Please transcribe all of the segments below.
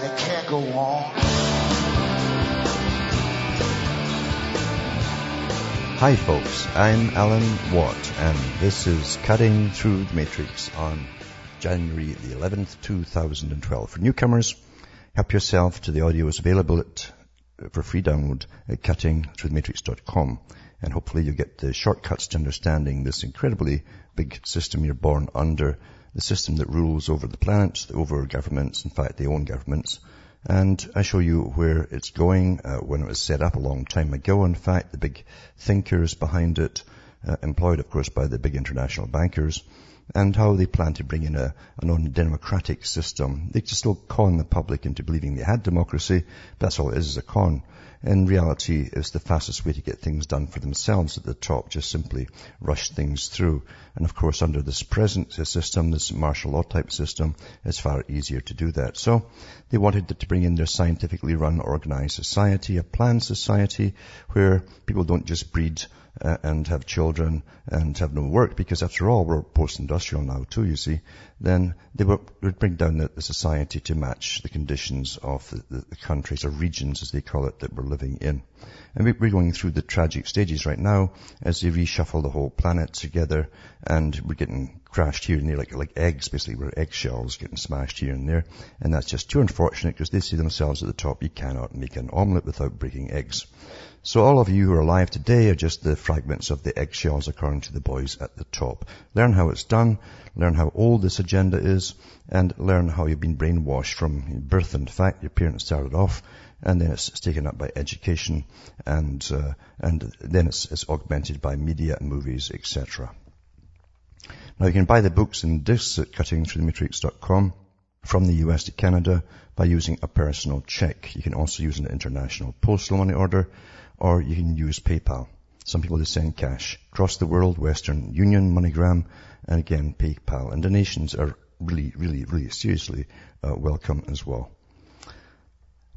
and it can't go on. Hi folks, I'm Alan Watt and this is Cutting Through the Matrix on January the 11th, 2012. For newcomers, help yourself to the audio. audios available at, for free download at cuttingthroughthematrix.com and hopefully you get the shortcuts to understanding this incredibly big system you're born under, the system that rules over the planet, over governments, in fact they own governments, and I show you where it's going, uh, when it was set up a long time ago. In fact, the big thinkers behind it, uh, employed of course by the big international bankers, and how they plan to bring in a, a non-democratic system. They just still con the public into believing they had democracy, but that's all it is, is a con in reality it's the fastest way to get things done for themselves at the top, just simply rush things through. And of course, under this present system, this martial law type system, it's far easier to do that. So they wanted to bring in their scientifically run organized society, a planned society where people don't just breed uh, and have children and have no work, because after all, we're post-industrial now too, you see, then they would, bring down the, the, society to match the conditions of the, the, countries or regions, as they call it, that we're living in. And we're going through the tragic stages right now as they reshuffle the whole planet together and we're getting crashed here and there like, like eggs, basically we're eggshells getting smashed here and there. And that's just too unfortunate because they see themselves at the top. You cannot make an omelette without breaking eggs. So all of you who are alive today are just the fragments of the eggshells according to the boys at the top. Learn how it's done, learn how old this agenda is, and learn how you've been brainwashed from birth. In fact, your parents started off, and then it's, taken up by education, and uh, and then it's, it's augmented by media, movies, etc. Now you can buy the books and discs at cuttingthroughthematrix.com from the US to Canada by using a personal check. You can also use an international postal money order or you can use PayPal. Some people just send cash. Across the world, Western Union, MoneyGram, and again, PayPal. And donations are really, really, really seriously uh, welcome as well.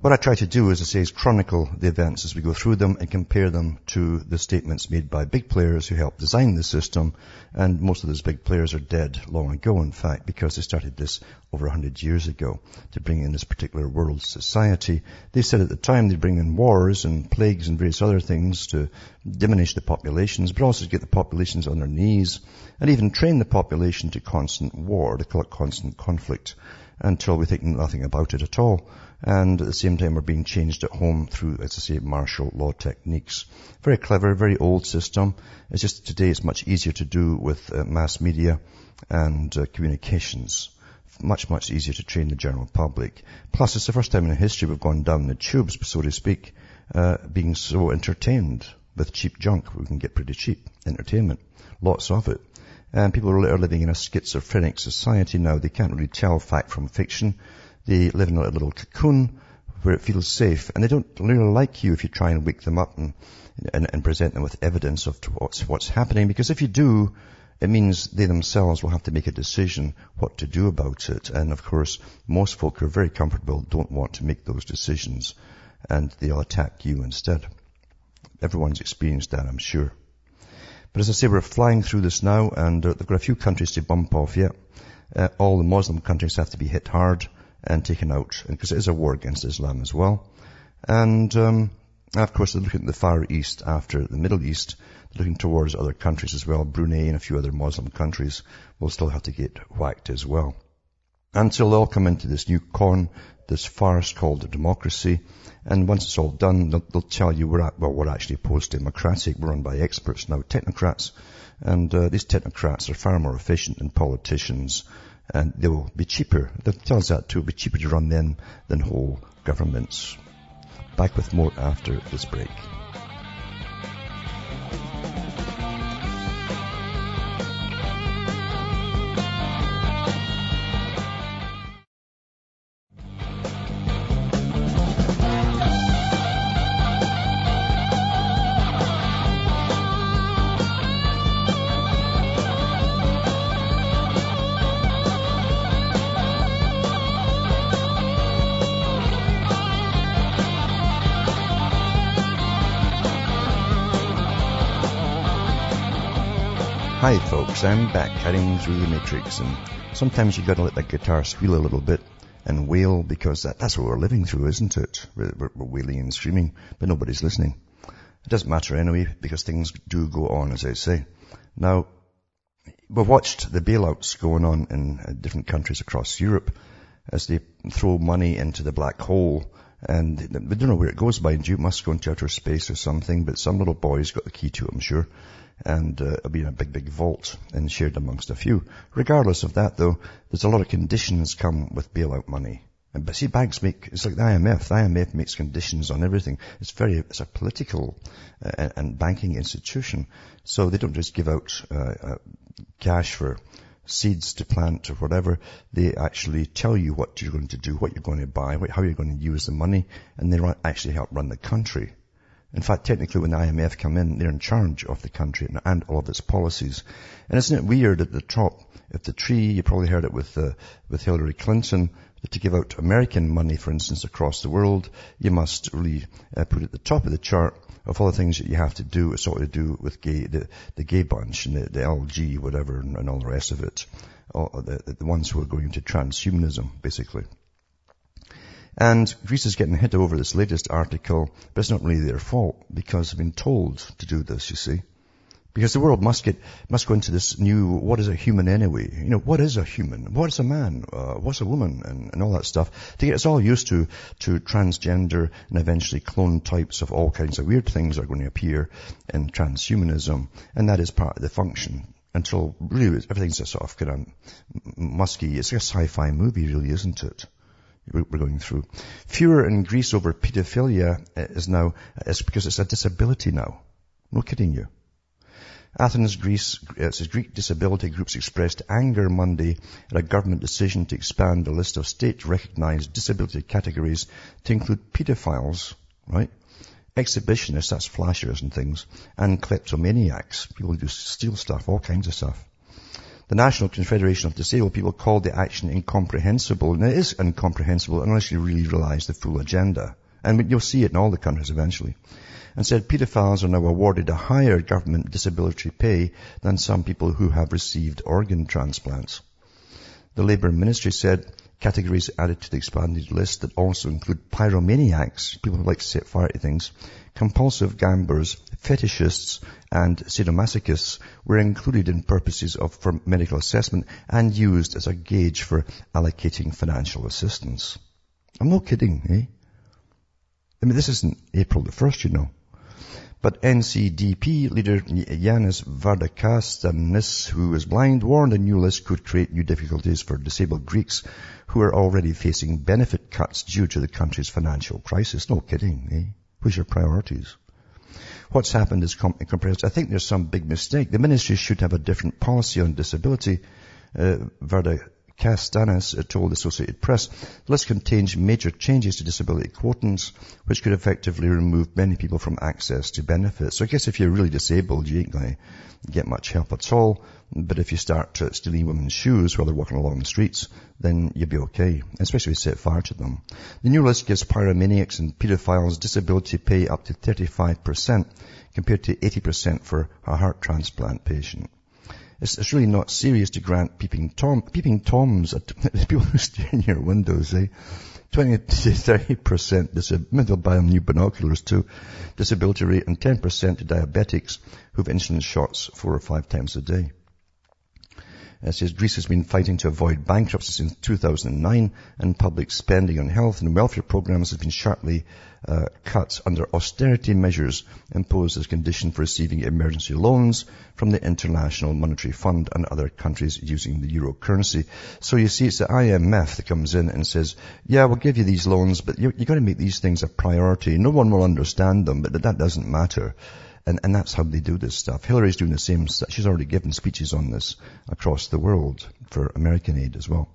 What I try to do, as I say, is chronicle the events as we go through them and compare them to the statements made by big players who helped design the system. And most of those big players are dead long ago, in fact, because they started this over 100 years ago to bring in this particular world society. They said at the time they'd bring in wars and plagues and various other things to diminish the populations, but also to get the populations on their knees and even train the population to constant war. to call it constant conflict until we think nothing about it at all and at the same time we're being changed at home through, as I say, martial law techniques. Very clever, very old system. It's just today it's much easier to do with uh, mass media and uh, communications. Much, much easier to train the general public. Plus, it's the first time in history we've gone down the tubes, so to speak, uh, being so entertained with cheap junk. We can get pretty cheap entertainment. Lots of it. And people are living in a schizophrenic society now. They can't really tell fact from fiction. They live in a little cocoon where it feels safe and they don't really like you if you try and wake them up and, and, and present them with evidence of what's, what's happening because if you do, it means they themselves will have to make a decision what to do about it. And of course, most folk who are very comfortable don't want to make those decisions and they'll attack you instead. Everyone's experienced that, I'm sure. But as I say, we're flying through this now and uh, they've got a few countries to bump off yet. Uh, all the Muslim countries have to be hit hard and taken out, because it is a war against Islam as well. And um, of course, they're looking at the Far East after the Middle East, they're looking towards other countries as well. Brunei and a few other Muslim countries will still have to get whacked as well. Until they all come into this new con, this farce called a democracy. And once it's all done, they'll, they'll tell you we're at, well, we're actually post-democratic. We're run by experts now, technocrats. And uh, these technocrats are far more efficient than politicians and they will be cheaper. That tells that too, be cheaper to run them than whole governments. Back with more after this break. I'm back cutting through the matrix and sometimes you gotta let the guitar squeal a little bit and wail because that, that's what we're living through, isn't it? We're, we're, we're wailing and screaming, but nobody's listening. It doesn't matter anyway because things do go on, as I say. Now, we've watched the bailouts going on in different countries across Europe as they throw money into the black hole and we don't know where it goes mind you. It must go into outer space or something, but some little boy's got the key to it, I'm sure and uh, it'll be in a big, big vault and shared amongst a few. Regardless of that, though, there's a lot of conditions come with bailout money. And, but see, banks make, it's like the IMF. The IMF makes conditions on everything. It's very, it's a political uh, and banking institution. So they don't just give out uh, uh, cash for seeds to plant or whatever. They actually tell you what you're going to do, what you're going to buy, how you're going to use the money, and they actually help run the country. In fact, technically when the IMF come in, they're in charge of the country and, all of its policies. And isn't it weird at the top, if the tree, you probably heard it with, uh, with Hillary Clinton, that to give out American money, for instance, across the world, you must really uh, put at the top of the chart of all the things that you have to do, it's all to do with gay, the, the gay bunch and the, the LG, whatever, and, and all the rest of it. All, uh, the, the ones who are going to transhumanism, basically. And Greece is getting hit over this latest article, but it's not really their fault because they've been told to do this, you see. Because the world must get, must go into this new, what is a human anyway? You know, what is a human? What is a man? Uh, what's a woman? And, and all that stuff. To get us all used to, to transgender and eventually clone types of all kinds of weird things are going to appear in transhumanism. And that is part of the function until really everything's a sort of kind of musky. It's like a sci-fi movie really, isn't it? we're going through. Fewer in Greece over pedophilia is now, is because it's a disability now. No kidding you. Athens, Greece, it says Greek disability groups expressed anger Monday at a government decision to expand the list of state-recognized disability categories to include pedophiles, right? Exhibitionists, that's flashers and things, and kleptomaniacs, people who steal stuff, all kinds of stuff. The National Confederation of Disabled People called the action incomprehensible, and it is incomprehensible unless you really realize the full agenda. And you'll see it in all the countries eventually. And said pedophiles are now awarded a higher government disability pay than some people who have received organ transplants. The Labour Ministry said categories added to the expanded list that also include pyromaniacs, people who like to set fire to things, compulsive gamblers, fetishists, and sadomasochists were included in purposes of for medical assessment and used as a gauge for allocating financial assistance. I'm not kidding, eh? I mean, this isn't April the 1st, you know. But NCDP leader Yanis Varoufakis, who is blind, warned a new list could create new difficulties for disabled Greeks who are already facing benefit cuts due to the country's financial crisis. No kidding, eh? Who's your priorities? What's happened is compressed. I think there's some big mistake. The ministry should have a different policy on disability. Uh, Castanis told the Associated Press, the list contains major changes to disability quotas, which could effectively remove many people from access to benefits. So I guess if you're really disabled, you ain't going to get much help at all. But if you start stealing women's shoes while they're walking along the streets, then you'll be okay, especially if you set fire to them. The new list gives pyromaniacs and pedophiles disability pay up to 35% compared to 80% for a heart transplant patient. It's, it's really not serious to grant peeping tom, peeping toms people who stare in your windows, eh? 20 to 30% disability, buy them new binoculars too, disability rate, and 10% to diabetics who've insulin shots four or five times a day. It says Greece has been fighting to avoid bankruptcy since 2009 and public spending on health and welfare programs has been sharply uh, cut under austerity measures imposed as condition for receiving emergency loans from the International Monetary Fund and other countries using the euro currency. So you see, it's the IMF that comes in and says, yeah, we'll give you these loans, but you've got to make these things a priority. No one will understand them, but that doesn't matter. And, and that's how they do this stuff. Hillary's doing the same. She's already given speeches on this across the world for American aid as well.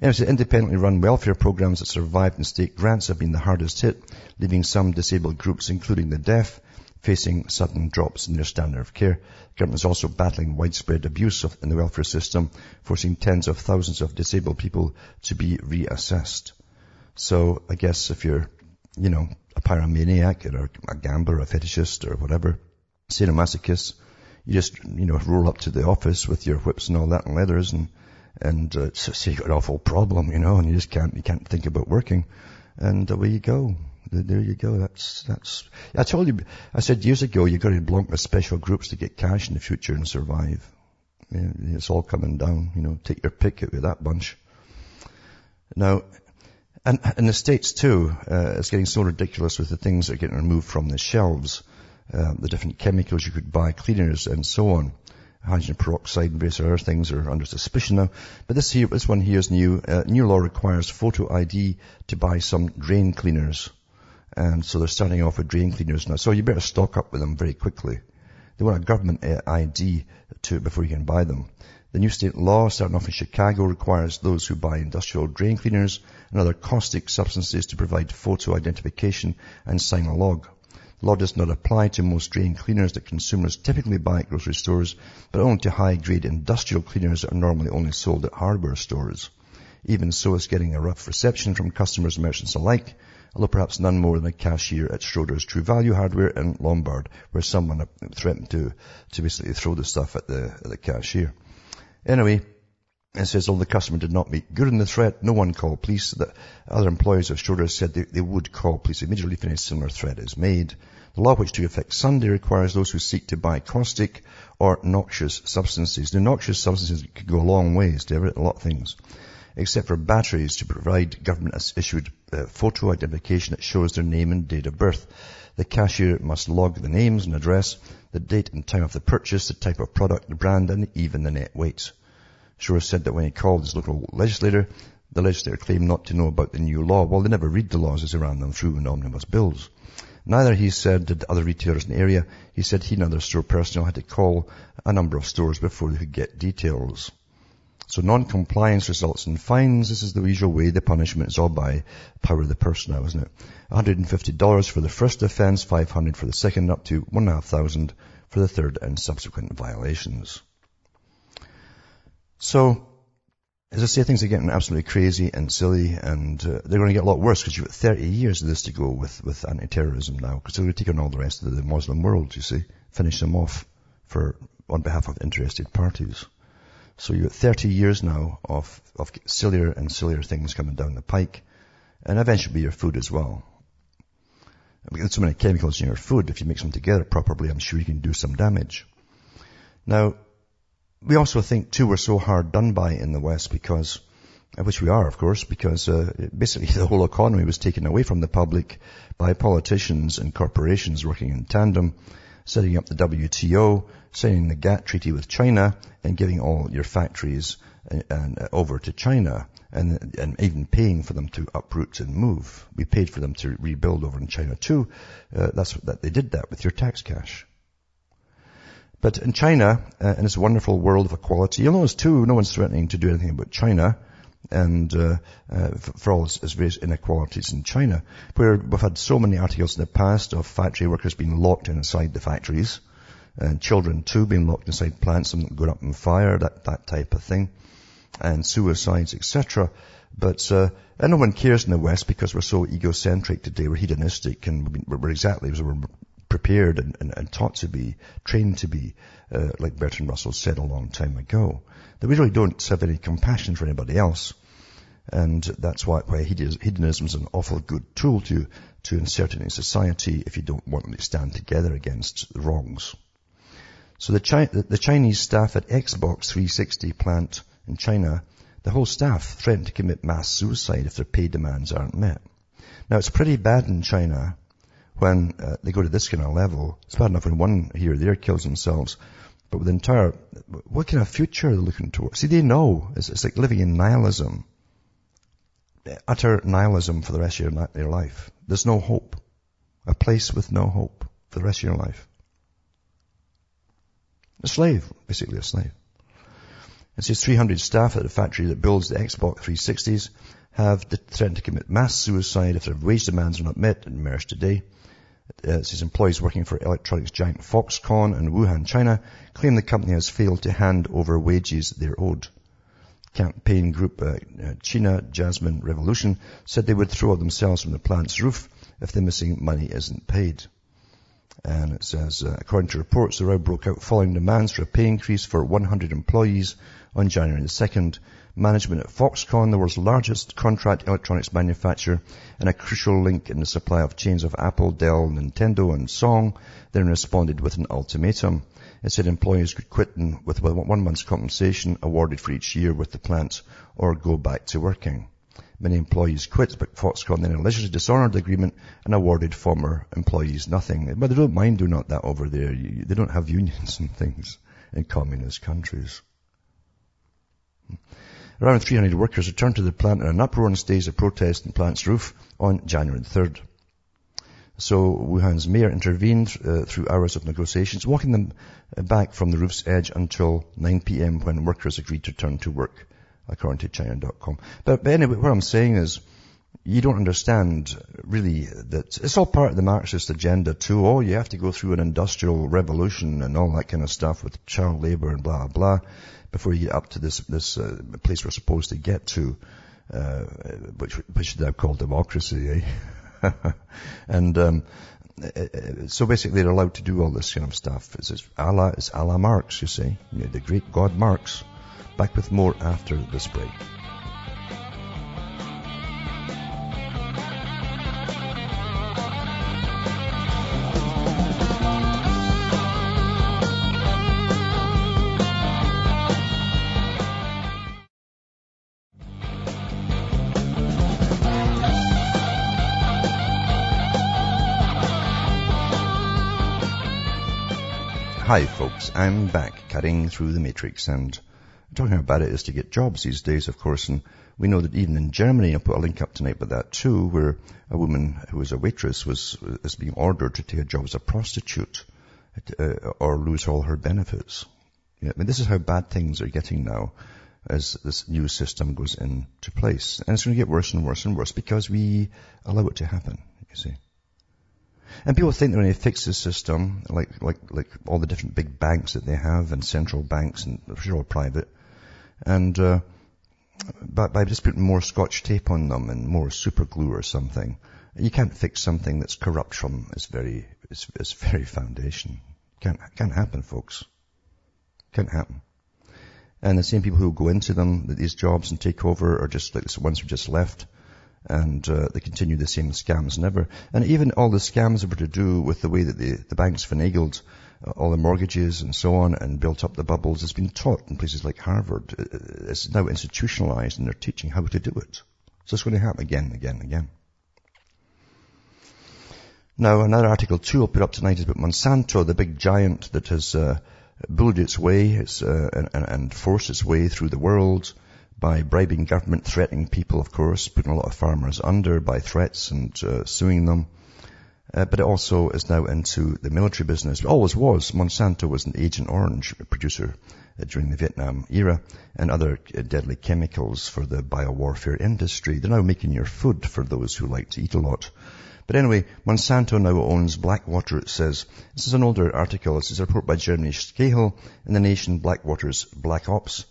Anyway, independently run welfare programs that survived in state grants have been the hardest hit, leaving some disabled groups, including the deaf, facing sudden drops in their standard of care. The government is also battling widespread abuse of, in the welfare system, forcing tens of thousands of disabled people to be reassessed. So I guess if you're, you know, a pyromaniac or a gambler, or a fetishist or whatever, sadomasochist, you just, you know, roll up to the office with your whips and all that and leathers and, and, uh, so, so you got an awful problem, you know, and you just can't, you can't think about working. And away you go. There you go. That's, that's, I told you, I said years ago, you've got to belong to special groups to get cash in the future and survive. It's all coming down, you know, take your pick out of that bunch. Now, and in the States too, uh, it's getting so ridiculous with the things that are getting removed from the shelves, uh, the different chemicals you could buy, cleaners and so on. Hydrogen peroxide and various other things are under suspicion now. But this here, this one here is new. Uh, new law requires photo ID to buy some drain cleaners. And so they're starting off with drain cleaners now. So you better stock up with them very quickly. They want a government uh, ID to, before you can buy them. The new state law, starting off in Chicago, requires those who buy industrial drain cleaners and other caustic substances to provide photo identification and sign a log. The law does not apply to most drain cleaners that consumers typically buy at grocery stores, but only to high-grade industrial cleaners that are normally only sold at hardware stores. Even so, it's getting a rough reception from customers and merchants alike, although perhaps none more than a cashier at Schroeder's True Value Hardware in Lombard, where someone threatened to, to basically throw the stuff at the, at the cashier. Anyway, it says, although the customer did not make good on the threat, no one called police. The other employees of Schroeder said they, they would call police immediately if any similar threat is made. The law which took effect Sunday requires those who seek to buy caustic or noxious substances. The noxious substances could go a long ways to a lot of things, except for batteries to provide government-issued uh, photo identification that shows their name and date of birth. The cashier must log the names and address, the date and time of the purchase, the type of product, the brand, and even the net weight. Shore said that when he called his local legislator, the legislator claimed not to know about the new law. Well, they never read the laws as they ran them through in omnibus bills. Neither, he said, did other retailers in the area. He said he and other store personnel had to call a number of stores before they could get details. So non-compliance results in fines. This is the usual way. The punishment is all by power of the purse now, isn't it? $150 for the first offence, 500 for the second, up to 1,500 for the third and subsequent violations. So, as I say, things are getting absolutely crazy and silly, and uh, they're going to get a lot worse because you've got 30 years of this to go with, with anti-terrorism now, because they're going to take on all the rest of the Muslim world, you see, finish them off for on behalf of interested parties. So you've got 30 years now of, of sillier and sillier things coming down the pike, and eventually your food as well. With so many chemicals in your food, if you mix them together properly, I'm sure you can do some damage. Now, we also think too we're so hard done by in the West because, which we are of course, because uh, basically the whole economy was taken away from the public by politicians and corporations working in tandem setting up the WTO, signing the GATT treaty with China, and giving all your factories and, uh, and uh, over to China, and, and even paying for them to uproot and move. We paid for them to rebuild over in China too. Uh, that's that they did that with your tax cash. But in China, uh, in this wonderful world of equality, you'll notice too, no one's threatening to do anything about China and uh, uh, for all its, various inequalities in China, where we've had so many articles in the past of factory workers being locked inside the factories, and children too being locked inside plants and going up in fire, that, that type of thing, and suicides, etc. But uh, no one cares in the West because we're so egocentric today, we're hedonistic, and we're exactly as we're prepared and, and, and, taught to be, trained to be, uh, like Bertrand Russell said a long time ago that we really don't have any compassion for anybody else. And that's why, why hedonism is an awful good tool to, to insert in society if you don't want them to stand together against the wrongs. So the, Chi- the Chinese staff at Xbox 360 plant in China, the whole staff threatened to commit mass suicide if their pay demands aren't met. Now it's pretty bad in China when uh, they go to this kind of level. It's bad enough when one here or there kills themselves. But with the entire, what kind of future are they looking towards? See, they know. It's, it's like living in nihilism. Utter nihilism for the rest of your, your life. There's no hope. A place with no hope for the rest of your life. A slave, basically a slave. It says 300 staff at the factory that builds the Xbox 360s have threatened to commit mass suicide if their wage demands are not met in Merch today. Uh, it says employees working for electronics giant Foxconn in Wuhan, China, claim the company has failed to hand over wages they're owed. Campaign group uh, uh, China Jasmine Revolution said they would throw themselves from the plant's roof if the missing money isn't paid. And it says, uh, according to reports, the row broke out following demands for a pay increase for 100 employees on January the 2nd. Management at Foxconn, the world's largest contract electronics manufacturer and a crucial link in the supply of chains of Apple, Dell, Nintendo and Sony, then responded with an ultimatum. It said employees could quit with one month's compensation awarded for each year with the plant or go back to working. Many employees quit, but Foxconn then allegedly dishonored the agreement and awarded former employees nothing. But they don't mind doing that over there. They don't have unions and things in communist countries. Around 300 workers returned to the plant in an uproar on stage of protest the plant's roof on January 3rd. So Wuhan's mayor intervened uh, through hours of negotiations, walking them back from the roof's edge until 9 p.m. when workers agreed to return to work according to China.com. But, but anyway, what I'm saying is, you don't understand really that it's all part of the Marxist agenda too. Oh, you have to go through an industrial revolution and all that kind of stuff with child labor and blah, blah, before you get up to this, this uh, place we're supposed to get to, uh, which, which they've called democracy, eh? and, um, uh, uh, so basically they're allowed to do all this kind of stuff. It's, it's la, it's a la Marx, you see. You know, the great God Marx. Back with more after this break. Hi folks, I'm back cutting through the matrix and talking about it is to get jobs these days, of course, and we know that even in Germany, I'll put a link up tonight with that too, where a woman who was a waitress was is being ordered to take a job as a prostitute uh, or lose all her benefits. Yeah, I mean, this is how bad things are getting now as this new system goes into place. And it's going to get worse and worse and worse because we allow it to happen, you see. And people think they're going to fix the system, like, like, like all the different big banks that they have and central banks and they're all private. And, uh, by, by just putting more scotch tape on them and more super glue or something, you can't fix something that's corrupt from its very, its, its very foundation. Can't, can't happen, folks. Can't happen. And the same people who go into them, these jobs and take over are just like the ones who just left and uh, they continue the same scams never. And even all the scams were to do with the way that the, the banks finagled uh, all the mortgages and so on and built up the bubbles has been taught in places like Harvard. Uh, it's now institutionalized and they're teaching how to do it. So it's going to happen again, and again, and again. Now another article too I'll put up tonight is about Monsanto, the big giant that has uh, bullied its way its, uh, and, and forced its way through the world by bribing government, threatening people, of course, putting a lot of farmers under by threats and uh, suing them. Uh, but it also is now into the military business. It always was. Monsanto was an Agent Orange producer uh, during the Vietnam era and other uh, deadly chemicals for the biowarfare industry. They're now making your food for those who like to eat a lot. But anyway, Monsanto now owns Blackwater, it says. This is an older article. This is a report by Jeremy Scahill in The Nation, Blackwater's Black Ops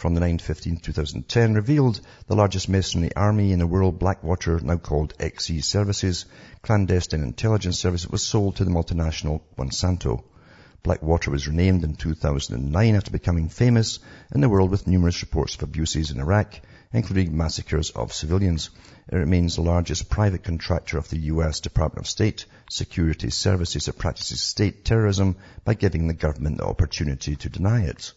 from the 9-15-2010 revealed the largest masonry army in the world, Blackwater, now called XE Services, clandestine intelligence service, was sold to the multinational Monsanto. Blackwater was renamed in 2009 after becoming famous in the world with numerous reports of abuses in Iraq, including massacres of civilians. It remains the largest private contractor of the U.S. Department of State Security Services that practices state terrorism by giving the government the opportunity to deny it.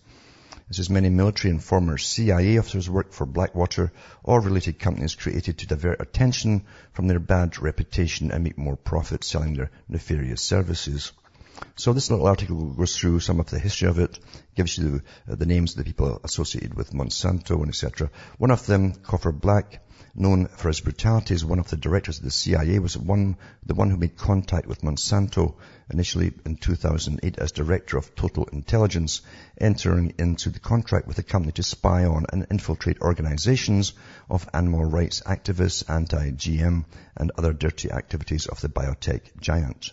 This is many military and former CIA officers work for Blackwater or related companies created to divert attention from their bad reputation and make more profit selling their nefarious services. So this little article goes through some of the history of it, gives you the, uh, the names of the people associated with Monsanto and etc. One of them, Cofer Black, known for his brutality as one of the directors of the CIA, was one, the one who made contact with Monsanto initially in 2008 as director of total intelligence, entering into the contract with the company to spy on and infiltrate organizations of animal rights activists, anti-GM, and other dirty activities of the biotech giant.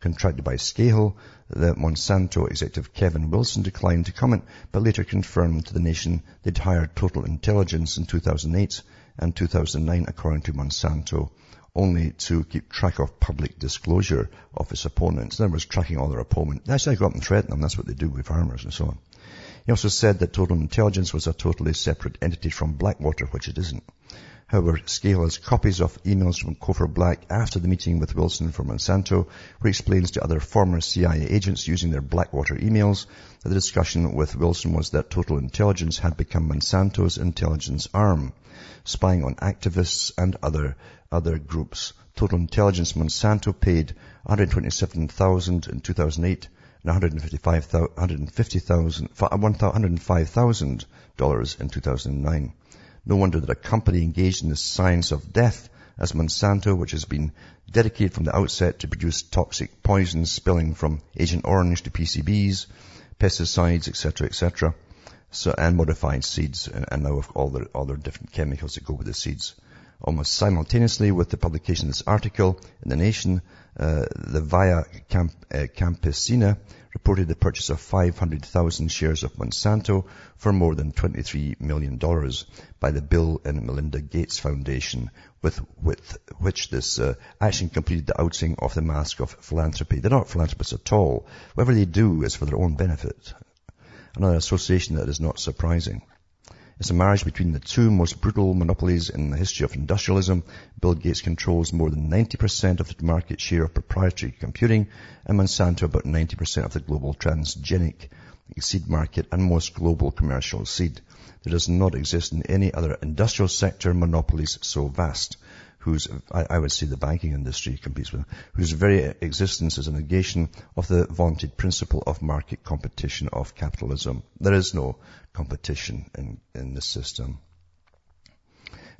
Contracted by Scahill, the Monsanto executive Kevin Wilson declined to comment, but later confirmed to the nation they'd hired Total Intelligence in 2008 and 2009 according to Monsanto only to keep track of public disclosure of its opponents. In other words, tracking all their opponents. That's how go up and threaten them. That's what they do with farmers and so on. He also said that Total Intelligence was a totally separate entity from Blackwater, which it isn't. However, Scahill has copies of emails from Cofer Black after the meeting with Wilson for Monsanto, where he explains to other former CIA agents using their Blackwater emails that the discussion with Wilson was that Total Intelligence had become Monsanto's intelligence arm, spying on activists and other, other groups. Total Intelligence Monsanto paid 127,000 in 2008 and $150,000, $105,000 in 2009. No wonder that a company engaged in the science of death as Monsanto, which has been dedicated from the outset to produce toxic poisons spilling from Agent Orange to PCBs, pesticides, etc., etc., so, and modified seeds, and, and now all the other different chemicals that go with the seeds. Almost simultaneously with the publication of this article in The Nation, the Via uh, Campesina reported the purchase of 500,000 shares of Monsanto for more than $23 million by the Bill and Melinda Gates Foundation, with, with which this uh, action completed the outing of the mask of philanthropy. They're not philanthropists at all. Whatever they do is for their own benefit. Another association that is not surprising. It's a marriage between the two most brutal monopolies in the history of industrialism. Bill Gates controls more than 90% of the market share of proprietary computing and Monsanto about 90% of the global transgenic seed market and most global commercial seed. There does not exist in any other industrial sector monopolies so vast whose, I, I, would say the banking industry competes with, whose very existence is a negation of the vaunted principle of market competition of capitalism. There is no competition in, in this system.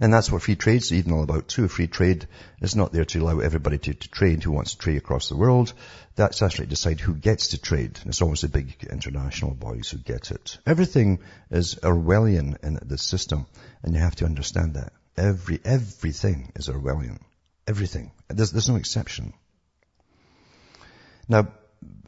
And that's what free trade is even all about too. Free trade is not there to allow everybody to, to trade who wants to trade across the world. That's actually decide who gets to trade. And it's always the big international boys who get it. Everything is Orwellian in this system, and you have to understand that. Every, everything is Orwellian. Everything. There's, there's no exception. Now,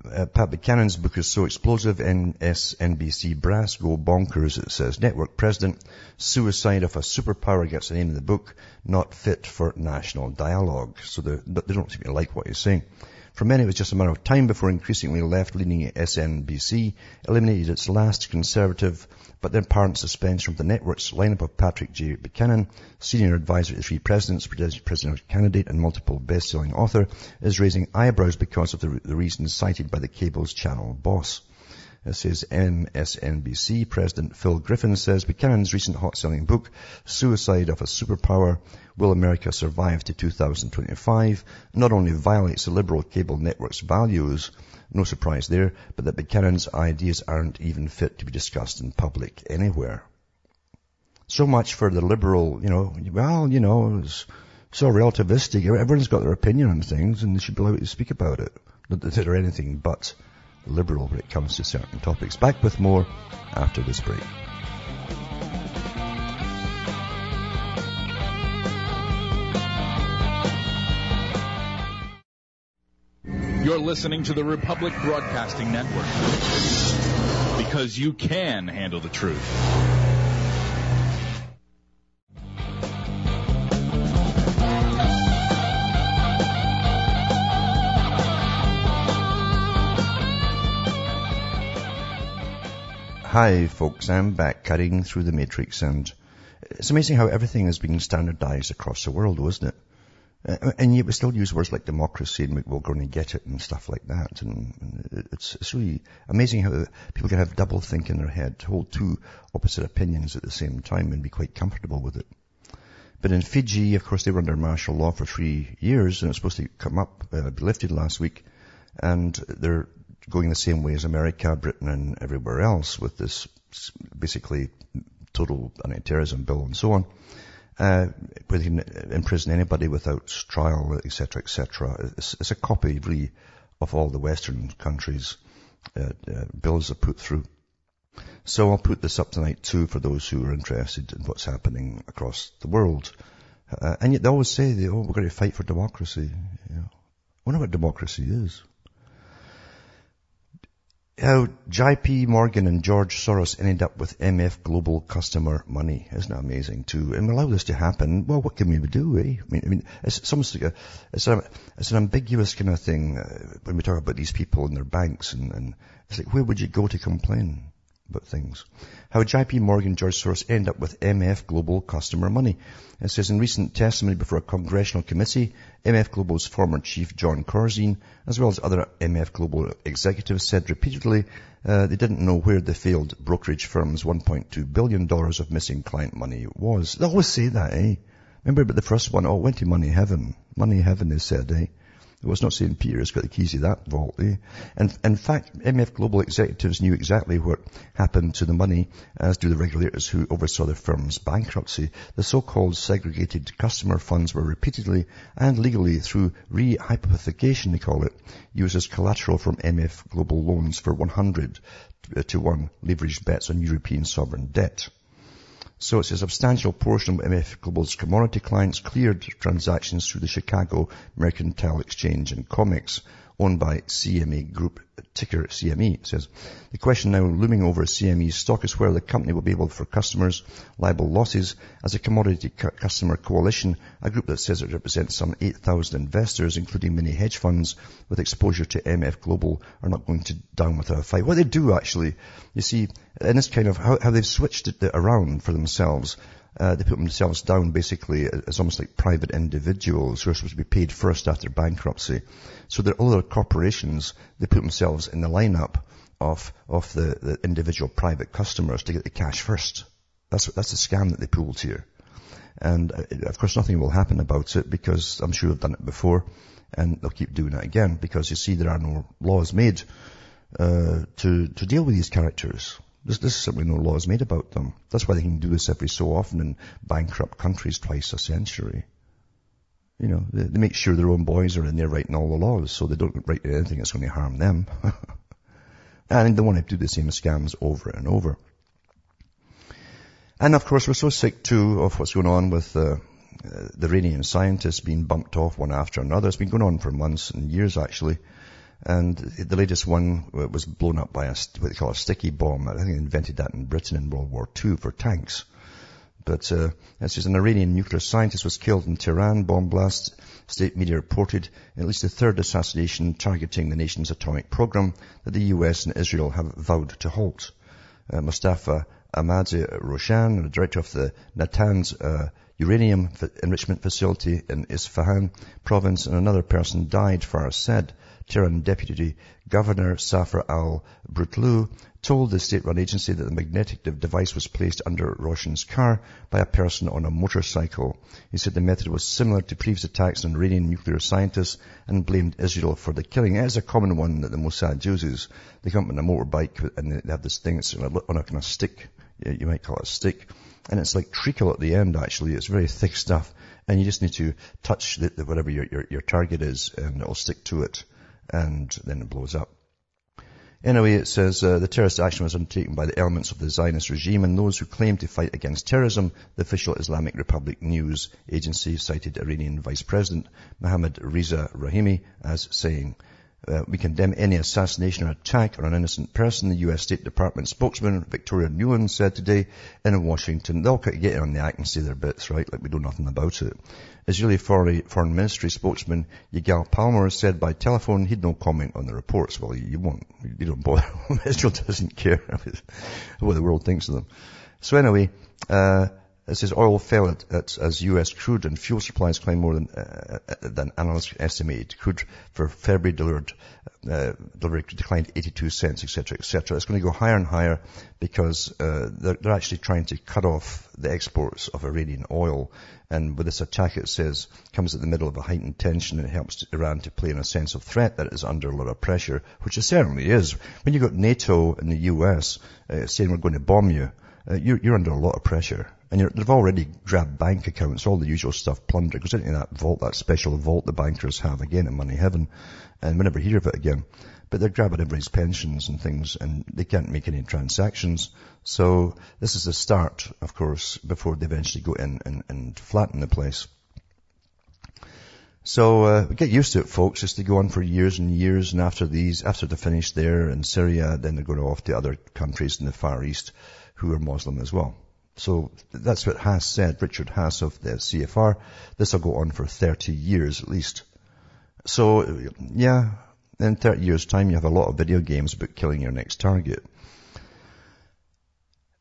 uh, Pat Buchanan's book is so explosive, MSNBC brass go bonkers, it says. Network president, suicide of a superpower gets the name of the book, not fit for national dialogue. So they don't seem to like what he's saying. For many, it was just a matter of time before increasingly left-leaning SNBC eliminated its last conservative but then apparent suspension from the network's lineup of Patrick J. Buchanan, senior advisor to the three presidents, presidential candidate and multiple best-selling author, is raising eyebrows because of the, the reasons cited by the cable's channel boss. Says MSNBC President Phil Griffin says Buchanan's recent hot-selling book, Suicide of a Superpower, Will America Survive to 2025, not only violates the liberal cable network's values, no surprise there, but that Buchanan's ideas aren't even fit to be discussed in public anywhere. So much for the liberal, you know, well, you know, it's so relativistic. Everyone's got their opinion on things and they should be allowed to speak about it. Not that they're anything but liberal when it comes to certain topics. Back with more after this break. You're listening to the Republic Broadcasting Network because you can handle the truth. Hi folks, I'm back cutting through the matrix and it's amazing how everything is being standardized across the world, wasn't it? And yet we still use words like democracy and we're going to get it and stuff like that. And it's, it's really amazing how people can have double think in their head, hold two opposite opinions at the same time and be quite comfortable with it. But in Fiji, of course, they were under martial law for three years and it's supposed to come up, uh, be lifted last week. And they're going the same way as America, Britain and everywhere else with this basically total anti-terrorism bill and so on. Uh, imprison anybody without trial, etc., etc. It's, it's, a copy, really, of all the Western countries' uh, uh, bills are put through. So I'll put this up tonight too for those who are interested in what's happening across the world. Uh, and yet they always say, they, oh, we're going to fight for democracy. You know. I wonder what democracy is how JP Morgan and George Soros ended up with MF Global customer money. Isn't that amazing too? And we allow this to happen, well, what can we do, eh? I mean, I mean it's almost a, it's, a, it's an ambiguous kind of thing uh, when we talk about these people and their banks and, and it's like, where would you go to complain? About things. How JP Morgan George Soros end up with MF Global customer money. It says in recent testimony before a congressional committee, MF Global's former chief Jon Corzine, as well as other MF Global executives said repeatedly uh, they didn't know where the failed brokerage firm's $1.2 billion of missing client money was. They always say that, eh? Remember about the first one? Oh, it went to money heaven. Money heaven, they said, eh? It was not saying Peter has got the keys to that vault. Eh? And in fact, MF Global executives knew exactly what happened to the money, as do the regulators who oversaw the firm's bankruptcy. The so-called segregated customer funds were repeatedly and legally through re-hypothecation, they call it, used as collateral from MF Global loans for 100 to 1 leveraged bets on European sovereign debt. So it's a substantial portion of MF Global's commodity clients cleared transactions through the Chicago Mercantile Exchange and COMEX, owned by CME Group, ticker CME, says. The question now looming over CME's stock is whether the company will be able for customers liable losses as a commodity cu- customer coalition, a group that says it represents some 8,000 investors, including many hedge funds with exposure to MF Global, are not going to down without a fight. What they do actually, you see, in this kind of, how, how they've switched it around for themselves, uh, they put themselves down basically as almost like private individuals who are supposed to be paid first after bankruptcy. So there are other corporations, they put themselves in the lineup of, of the, the individual private customers to get the cash first. That's, that's the scam that they pulled here. And uh, of course nothing will happen about it because I'm sure they've done it before and they'll keep doing it again because you see there are no laws made uh, to, to deal with these characters. There's, there's simply no laws made about them. That's why they can do this every so often in bankrupt countries twice a century. You know, they, they make sure their own boys are in there writing all the laws so they don't write anything that's going to harm them. and they want to do the same scams over and over. And of course, we're so sick too of what's going on with uh, the Iranian scientists being bumped off one after another. It's been going on for months and years actually. And the latest one was blown up by a, what they call a sticky bomb. I think they invented that in Britain in World War II for tanks. But uh, just an Iranian nuclear scientist was killed in Tehran bomb blast. State media reported at least a third assassination targeting the nation's atomic program that the US and Israel have vowed to halt. Uh, Mustafa Ahmadi Roshan, the director of the Natanz uh, uranium enrichment facility in Isfahan province, and another person died, Fars said. Tehran Deputy Governor Safar al-Brutlu told the state-run agency that the magnetic device was placed under Roshan's car by a person on a motorcycle. He said the method was similar to previous attacks on Iranian nuclear scientists and blamed Israel for the killing. It is a common one that the Mossad uses. They come up on a motorbike and they have this thing that's on a kind of stick. You might call it a stick. And it's like treacle at the end actually. It's very thick stuff. And you just need to touch the, the, whatever your, your, your target is and it'll stick to it and then it blows up. Anyway, it says uh, the terrorist action was undertaken by the elements of the Zionist regime and those who claim to fight against terrorism. The official Islamic Republic news agency cited Iranian Vice President Mohammad Reza Rahimi as saying, uh, we condemn any assassination or attack on an innocent person, the U.S. State Department spokesman Victoria Nuland said today in Washington. They'll get on the act and say their bits, right? Like we know nothing about it. Israeli Foreign Ministry spokesman Yigal Palmor said by telephone he'd no comment on the reports. Well, you won't, you don't bother. Israel doesn't care what the world thinks of them. So anyway, uh, it says oil fell at, as U.S. crude and fuel supplies climbed more than, uh, than analysts estimate. Crude for February delivered, uh, delivery declined 82 cents, etc., etc. It's going to go higher and higher because uh, they're, they're, actually trying to cut off the exports of Iranian oil. And with this attack, it says, comes at the middle of a heightened tension and it helps Iran to play in a sense of threat that it is under a lot of pressure, which it certainly is. When you've got NATO and the U.S. Uh, saying we're going to bomb you, uh, you're, you're under a lot of pressure. And they've already grabbed bank accounts, all the usual stuff, plunder, goes into that vault, that special vault the bankers have again in money heaven, and we never hear of it again. But they're grabbing everybody's pensions and things, and they can't make any transactions. So this is the start, of course, before they eventually go in and, and flatten the place. So uh, get used to it, folks. It's to go on for years and years, and after these, after they finish there in Syria, then they're going off to other countries in the Far East who are Muslim as well. So that's what Haass said, Richard Haass of the CFR. This will go on for 30 years at least. So, yeah, in 30 years time you have a lot of video games about killing your next target.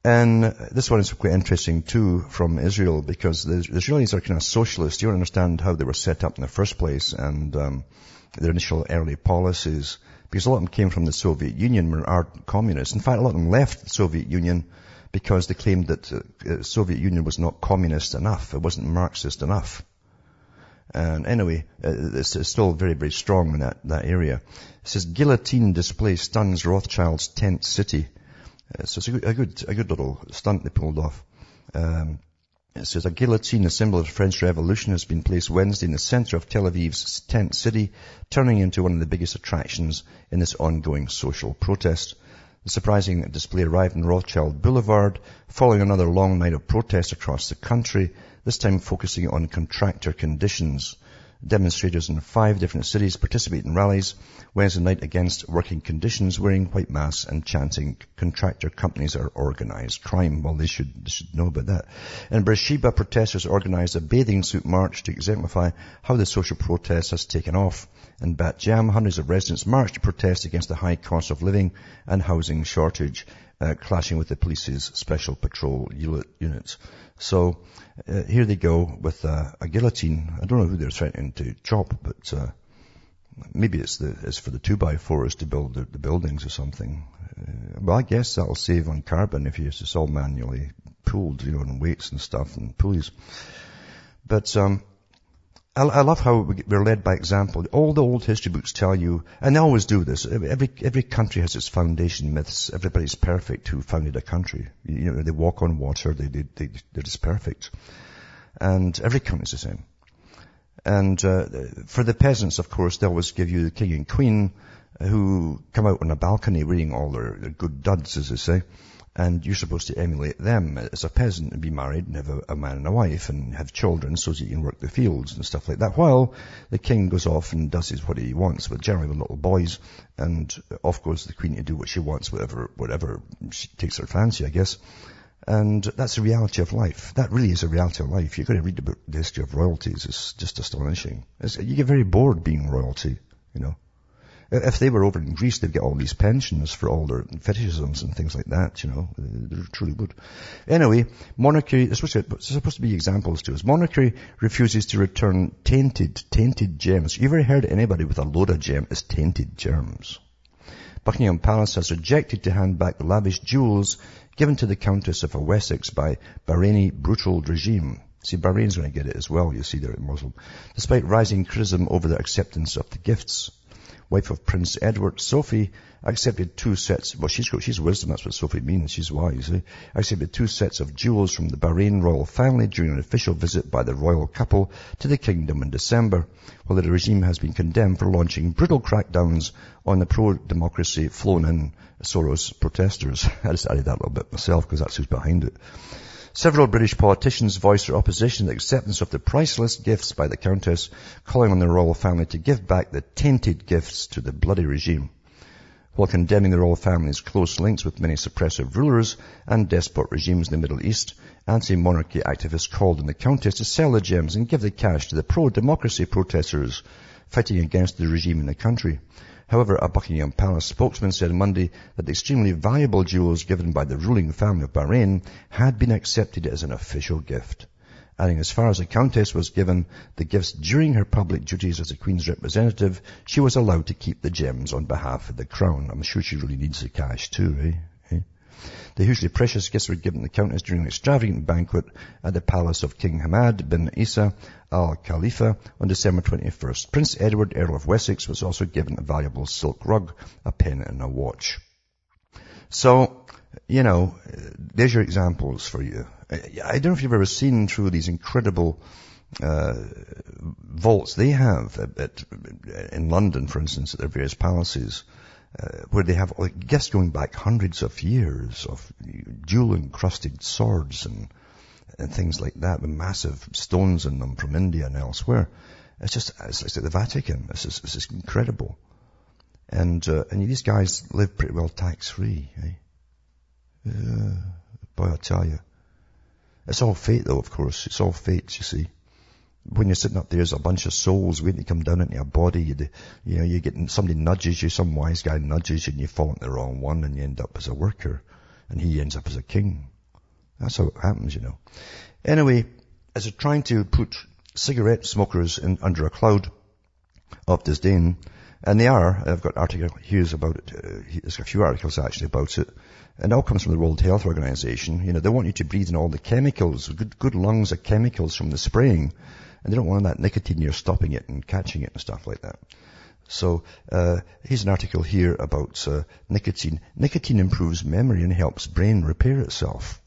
And this one is quite interesting too from Israel because the Israelis are kind of socialists. You don't understand how they were set up in the first place and um, their initial early policies because a lot of them came from the Soviet Union were are communists. In fact, a lot of them left the Soviet Union because they claimed that the uh, Soviet Union was not communist enough. It wasn't Marxist enough. And anyway, uh, it's, still very, very strong in that, that area. It says, guillotine display stuns Rothschild's tent city. Uh, so it's a good, a good, a good little stunt they pulled off. Um, it says a guillotine, a symbol of the French Revolution, has been placed Wednesday in the center of Tel Aviv's tent city, turning into one of the biggest attractions in this ongoing social protest. The surprising display arrived in Rothschild Boulevard following another long night of protests across the country, this time focusing on contractor conditions. Demonstrators in five different cities participate in rallies Wednesday night against working conditions, wearing white masks and chanting contractor companies are organized crime. Well, they should, they should know about that. In Beersheba, protesters organized a bathing suit march to exemplify how the social protest has taken off. In Bat Yam, hundreds of residents marched to protest against the high cost of living and housing shortage, uh, clashing with the police's special patrol units. So uh, here they go with uh, a guillotine. I don't know who they're threatening to chop, but uh, maybe it's the it's for the two by fours to build the, the buildings or something. Uh, well, I guess that'll save on carbon if you it's all manually pulled, you know, and weights and stuff and pulleys. But um, I, love how we're led by example. All the old history books tell you, and they always do this. Every every country has its foundation myths. Everybody's perfect who founded a country. You know, they walk on water. They they, they they're just perfect, and every country's the same. And uh, for the peasants, of course, they always give you the king and queen who come out on a balcony reading all their, their good duds, as they say and you're supposed to emulate them as a peasant and be married and have a, a, man and a wife and have children so that you can work the fields and stuff like that. While the king goes off and does his what he wants, but generally with little boys, and uh, off goes the queen to do what she wants, whatever whatever she takes her fancy, I guess. And that's the reality of life. That really is a reality of life. You're going to read about the history of royalties. It's just astonishing. It's, you get very bored being royalty, you know. If they were over in Greece, they'd get all these pensions for all their fetishisms and things like that, you know. They truly would. Anyway, monarchy, it's supposed to be examples to us. Monarchy refuses to return tainted, tainted gems. You ever heard anybody with a load of gem as tainted germs? Buckingham Palace has rejected to hand back the lavish jewels given to the Countess of Wessex by Bahraini brutal regime. See, Bahrain's going to get it as well, you see, they're Muslim. Despite rising criticism over their acceptance of the gifts wife of Prince Edward, Sophie, accepted two sets, well she's she's wisdom, that's what Sophie means, she's wise, eh? accepted two sets of jewels from the Bahrain royal family during an official visit by the royal couple to the kingdom in December, while the regime has been condemned for launching brutal crackdowns on the pro-democracy flown in Soros protesters. I just added that a little bit myself because that's who's behind it. Several British politicians voiced their opposition to the acceptance of the priceless gifts by the Countess, calling on the royal family to give back the tainted gifts to the bloody regime. While condemning the royal family's close links with many suppressive rulers and despot regimes in the Middle East, anti-monarchy activists called on the Countess to sell the gems and give the cash to the pro-democracy protesters fighting against the regime in the country. However, a Buckingham Palace spokesman said Monday that the extremely valuable jewels given by the ruling family of Bahrain had been accepted as an official gift. Adding, as far as the Countess was given the gifts during her public duties as the Queen's representative, she was allowed to keep the gems on behalf of the Crown. I'm sure she really needs the cash too, eh? The hugely precious gifts were given the Countess during an extravagant banquet at the palace of King Hamad bin Isa Al Khalifa on December 21st. Prince Edward, Earl of Wessex, was also given a valuable silk rug, a pen and a watch. So, you know, there's your examples for you. I don't know if you've ever seen through these incredible uh, vaults they have at, at, in London, for instance, at their various palaces uh, where they have like, gifts going back hundreds of years of jewel encrusted swords and, and things like that with massive stones in them from India and elsewhere. It's just, it's, it's like the Vatican. This is, this is incredible. And, uh, and these guys live pretty well tax free, eh? Uh, boy, I tell you. It's all fate though, of course. It's all fate, you see. When you're sitting up there, there's a bunch of souls waiting to come down into your body. You, you know, you get, somebody nudges you, some wise guy nudges you and you fall into the wrong one and you end up as a worker. And he ends up as a king. That's how it happens, you know. Anyway, as they're trying to put cigarette smokers in, under a cloud of disdain, and they are, I've got article here about it, uh, there's a few articles actually about it, and it all comes from the World Health Organization. You know, they want you to breathe in all the chemicals, good, good lungs of chemicals from the spraying, and they don't want that nicotine, you're stopping it and catching it and stuff like that. So uh, here's an article here about uh, nicotine. Nicotine improves memory and helps brain repair itself.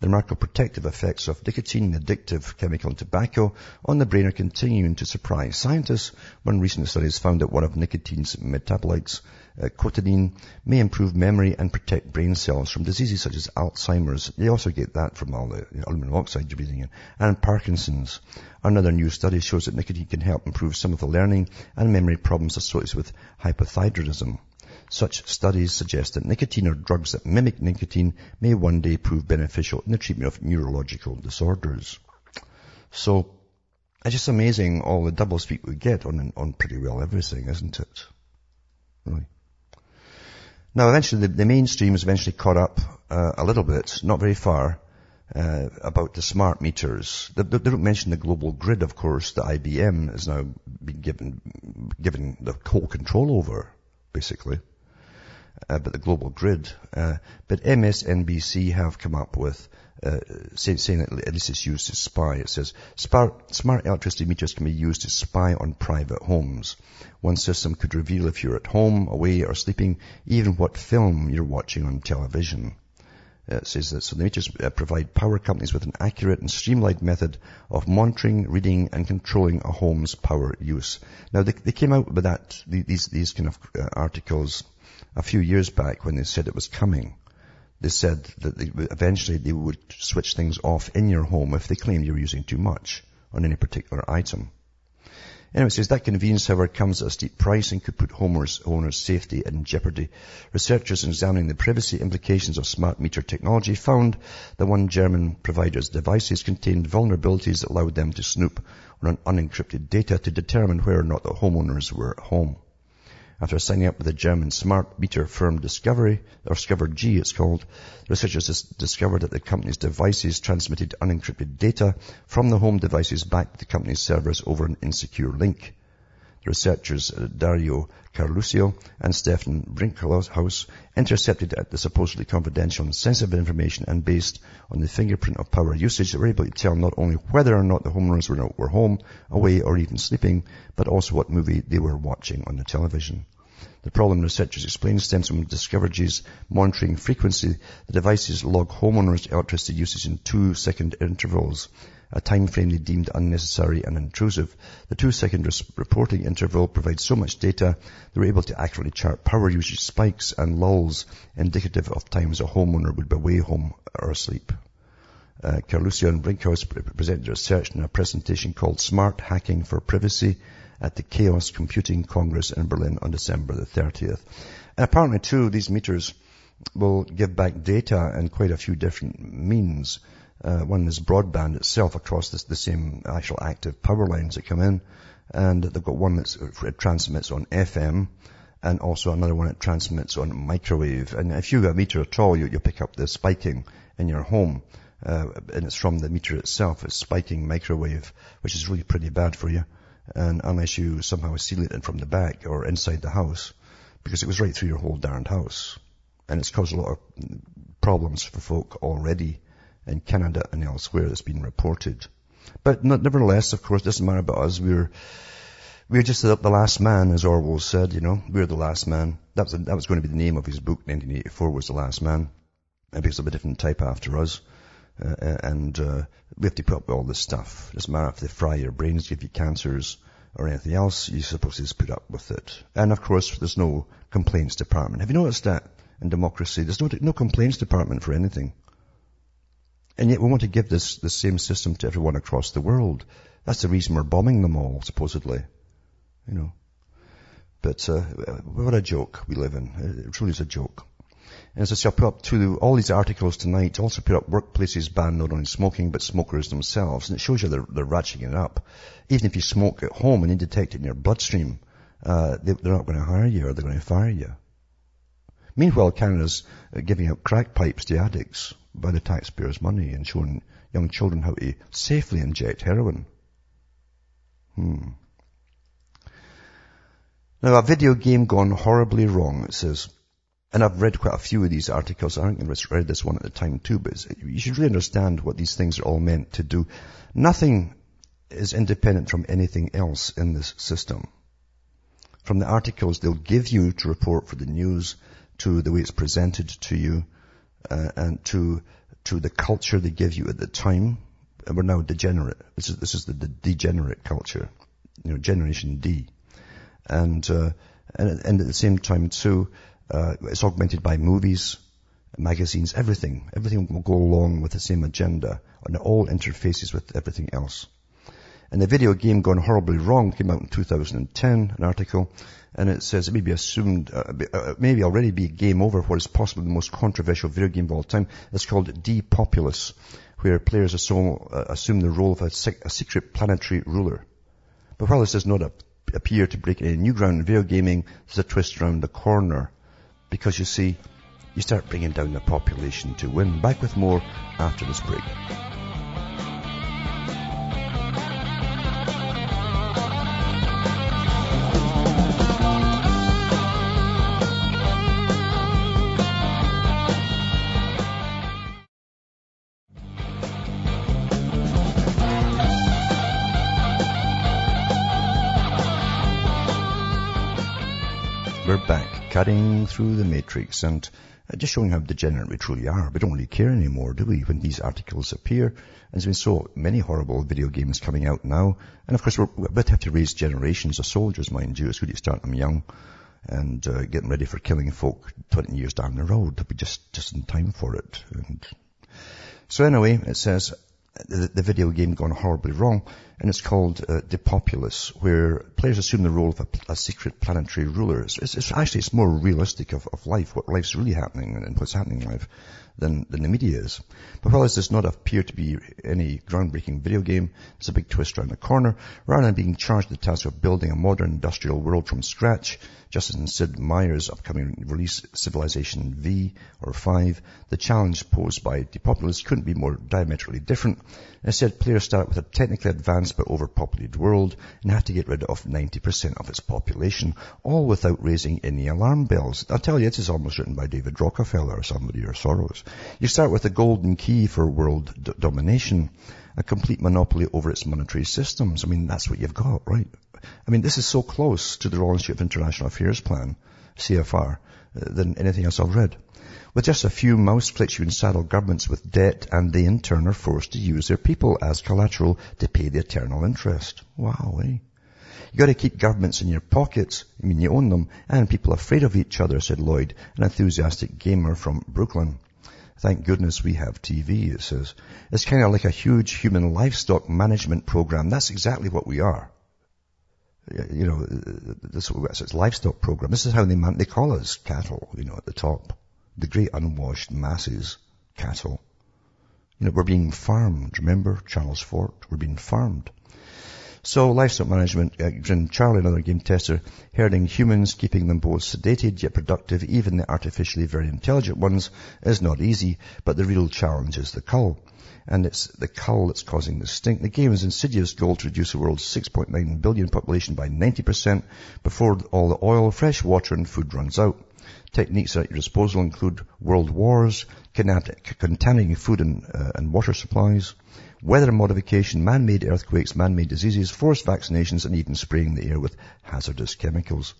The remarkable protective effects of nicotine, addictive chemical in tobacco on the brain are continuing to surprise scientists. One recent study has found that one of nicotine's metabolites, uh, may improve memory and protect brain cells from diseases such as Alzheimer's. They also get that from all the aluminum oxide you're breathing in. And Parkinson's. Another new study shows that nicotine can help improve some of the learning and memory problems associated with hypothyroidism. Such studies suggest that nicotine or drugs that mimic nicotine may one day prove beneficial in the treatment of neurological disorders. So, it's just amazing all the double speak we get on, on pretty well everything, isn't it? Really. Now, eventually, the, the mainstream has eventually caught up uh, a little bit, not very far, uh, about the smart meters. They, they, don't mention the global grid, of course, that IBM has now been given given the whole control over, basically uh, but the global grid. Uh, but MSNBC have come up with uh, say, saying that at least it's used to spy. It says smart, smart electricity meters can be used to spy on private homes. One system could reveal if you're at home, away, or sleeping, even what film you're watching on television. It says that so the meters uh, provide power companies with an accurate and streamlined method of monitoring, reading, and controlling a home's power use. Now they, they came out with that these these kind of uh, articles a few years back when they said it was coming. They said that they, eventually they would switch things off in your home if they claimed you were using too much on any particular item. Anyway, it says that convenience, however, comes at a steep price and could put homeowners, owners' safety in jeopardy. Researchers examining the privacy implications of smart meter technology found that one German provider's devices contained vulnerabilities that allowed them to snoop on unencrypted data to determine whether or not the homeowners were at home. After signing up with the German smart meter firm Discovery, or Discover G it's called, researchers discovered that the company's devices transmitted unencrypted data from the home devices back to the company's servers over an insecure link. Researchers uh, Dario Carluccio and Stefan Brinkhaus intercepted the supposedly confidential and sensitive information and based on the fingerprint of power usage, were able to tell not only whether or not the homeowners were home, away, or even sleeping, but also what movie they were watching on the television. The problem researchers explain stems from Discovery's monitoring frequency. The devices log homeowners' electricity usage in two second intervals a time frame they deemed unnecessary and intrusive. The two-second reporting interval provides so much data they were able to accurately chart power usage spikes and lulls indicative of times a homeowner would be away home or asleep. Uh, Carluccio and Brinkhaus presented research in a presentation called Smart Hacking for Privacy at the Chaos Computing Congress in Berlin on December the 30th. And apparently too, these meters will give back data in quite a few different means. Uh, one is broadband itself across this, the same actual active power lines that come in. And they've got one that transmits on FM and also another one that transmits on microwave. And if you have a meter at all, you, you pick up the spiking in your home. Uh, and it's from the meter itself. It's spiking microwave, which is really pretty bad for you. And unless you somehow seal it in from the back or inside the house, because it was right through your whole darned house. And it's caused a lot of problems for folk already in Canada and elsewhere that's been reported. But nevertheless, of course, it doesn't matter about us. We're, we're just the, last man, as Orwell said, you know. We're the last man. That was, that was going to be the name of his book, 1984 was The Last Man. Maybe it's a bit different type after us. Uh, and uh, we have to put up with all this stuff. It doesn't matter if they fry your brains, give you cancers, or anything else. You're supposed to just put up with it. And of course, there's no complaints department. Have you noticed that in democracy? There's no, no complaints department for anything. And yet we want to give this, the same system to everyone across the world. That's the reason we're bombing them all, supposedly. You know. But, uh, what a joke we live in. It truly is a joke. And as I put up to all these articles tonight, also put up workplaces ban not only smoking, but smokers themselves. And it shows you they're, they're ratcheting it up. Even if you smoke at home and you detect it in your bloodstream, uh, they, are not going to hire you or they're going to fire you. Meanwhile, Canada's uh, giving out crack pipes to addicts by the taxpayers' money and showing young children how to safely inject heroin. Hmm. Now, a video game gone horribly wrong, it says. And I've read quite a few of these articles. I think I read this one at the time too, but you should really understand what these things are all meant to do. Nothing is independent from anything else in this system. From the articles they'll give you to report for the news, to the way it's presented to you, uh, and to to the culture they give you at the time. And we're now degenerate. This is this is the, the degenerate culture, you know, Generation D, and uh, and, and at the same time too, uh, it's augmented by movies, magazines, everything. Everything will go along with the same agenda, and it all interfaces with everything else. And the video game Gone Horribly Wrong came out in 2010, an article, and it says it may be assumed, uh, uh, maybe already be game over what is possibly the most controversial video game of all time. It's called Depopulous, where players assume, uh, assume the role of a, a, secret planetary ruler. But while this does not appear to break any new ground in video gaming, there's a twist around the corner. Because you see, you start bringing down the population to win. Back with more after this break. Cutting through the matrix and uh, just showing how degenerate we truly are. We don't really care anymore, do we, when these articles appear? And there's been so many horrible video games coming out now. And of course, we're, we about to have to raise generations of soldiers, mind you. It's good to start them young and uh, getting ready for killing folk 20 years down the road. They'll be just, just in time for it. And so anyway, it says, the, the video game gone horribly wrong and it's called uh, Depopulous, where players assume the role of a, a secret planetary ruler. It's, it's, actually it's more realistic of, of life, what life's really happening and what's happening in life than, than the media is. But while this does not appear to be any groundbreaking video game, it's a big twist around the corner. Rather than being charged the task of building a modern industrial world from scratch, just as in Sid Meier's upcoming release, Civilization V or 5, the challenge posed by Depopulous couldn't be more diametrically different. Instead, players start with a technically advanced but overpopulated world and have to get rid of 90% of its population, all without raising any alarm bells. I'll tell you, it is almost written by David Rockefeller or somebody or Soros. You start with a golden key for world d- domination, a complete monopoly over its monetary systems. I mean, that's what you've got, right? I mean, this is so close to the Royal Institute of International Affairs plan, CFR, than anything else I've read. With just a few mouse clicks, you saddle governments with debt and they in turn are forced to use their people as collateral to pay the eternal interest. Wow, eh? You gotta keep governments in your pockets. I mean, you own them and people afraid of each other, said Lloyd, an enthusiastic gamer from Brooklyn. Thank goodness we have TV, it says. It's kind of like a huge human livestock management program. That's exactly what we are. You know, this is livestock program. This is how they, man, they call us cattle, you know, at the top. The great unwashed masses, cattle. You know, we're being farmed. Remember Charles Fort? We're being farmed. So livestock management, uh, Charlie, another game tester, herding humans, keeping them both sedated yet productive, even the artificially very intelligent ones, is not easy, but the real challenge is the cull. And it's the cull that's causing the stink. The game is insidious goal to reduce the world's 6.9 billion population by 90% before all the oil, fresh water and food runs out. Techniques at your disposal include world wars, contaminating food and, uh, and water supplies, weather modification, man-made earthquakes, man-made diseases, forced vaccinations, and even spraying the air with hazardous chemicals.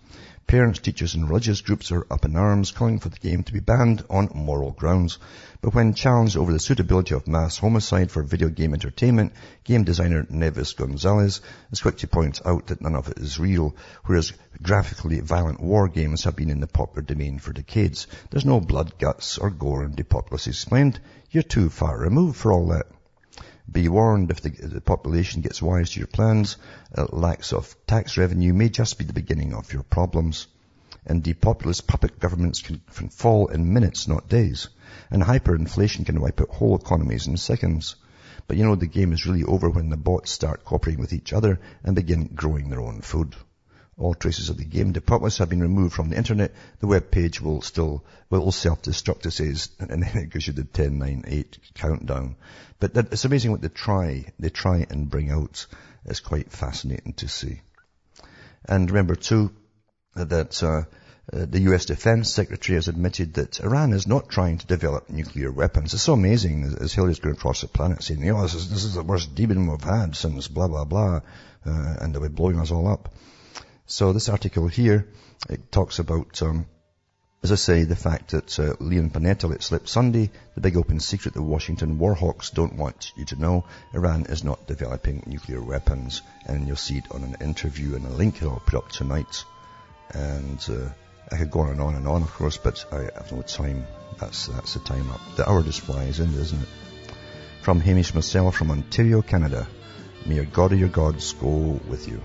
Parents, teachers, and religious groups are up in arms, calling for the game to be banned on moral grounds. But when challenged over the suitability of mass homicide for video game entertainment, game designer Nevis Gonzalez is quick to point out that none of it is real, whereas graphically violent war games have been in the popular domain for decades. There's no blood, guts, or gore, and Depopulous explained. You're too far removed for all that. Be warned if the, the population gets wise to your plans, uh, lacks of tax revenue may just be the beginning of your problems. And depopulous puppet governments can, can fall in minutes, not days. And hyperinflation can wipe out whole economies in seconds. But you know, the game is really over when the bots start cooperating with each other and begin growing their own food. All traces of the game Depopulous have been removed from the internet. The web page will still, will self-destruct, it says, and then it gives you the 10, 9, 8 countdown. But that, it's amazing what they try, they try and bring out. It's quite fascinating to see. And remember too, that, uh, uh, the U.S. Defense Secretary has admitted that Iran is not trying to develop nuclear weapons. It's so amazing as, Hillary's going across the planet saying, you know, this is, this is the worst demon we've had since blah, blah, blah, uh, and they'll be blowing us all up. So this article here, it talks about, um, as I say, the fact that uh, Leon Panetta let slip Sunday, the big open secret the Washington Warhawks don't want you to know, Iran is not developing nuclear weapons. And you'll see it on an interview and a link I'll put up tonight. And uh, I could go on and on and on, of course, but I have no time. That's, that's the time up. The hour just flies in, isn't it? From Hamish myself from Ontario, Canada. May your God or your gods go with you.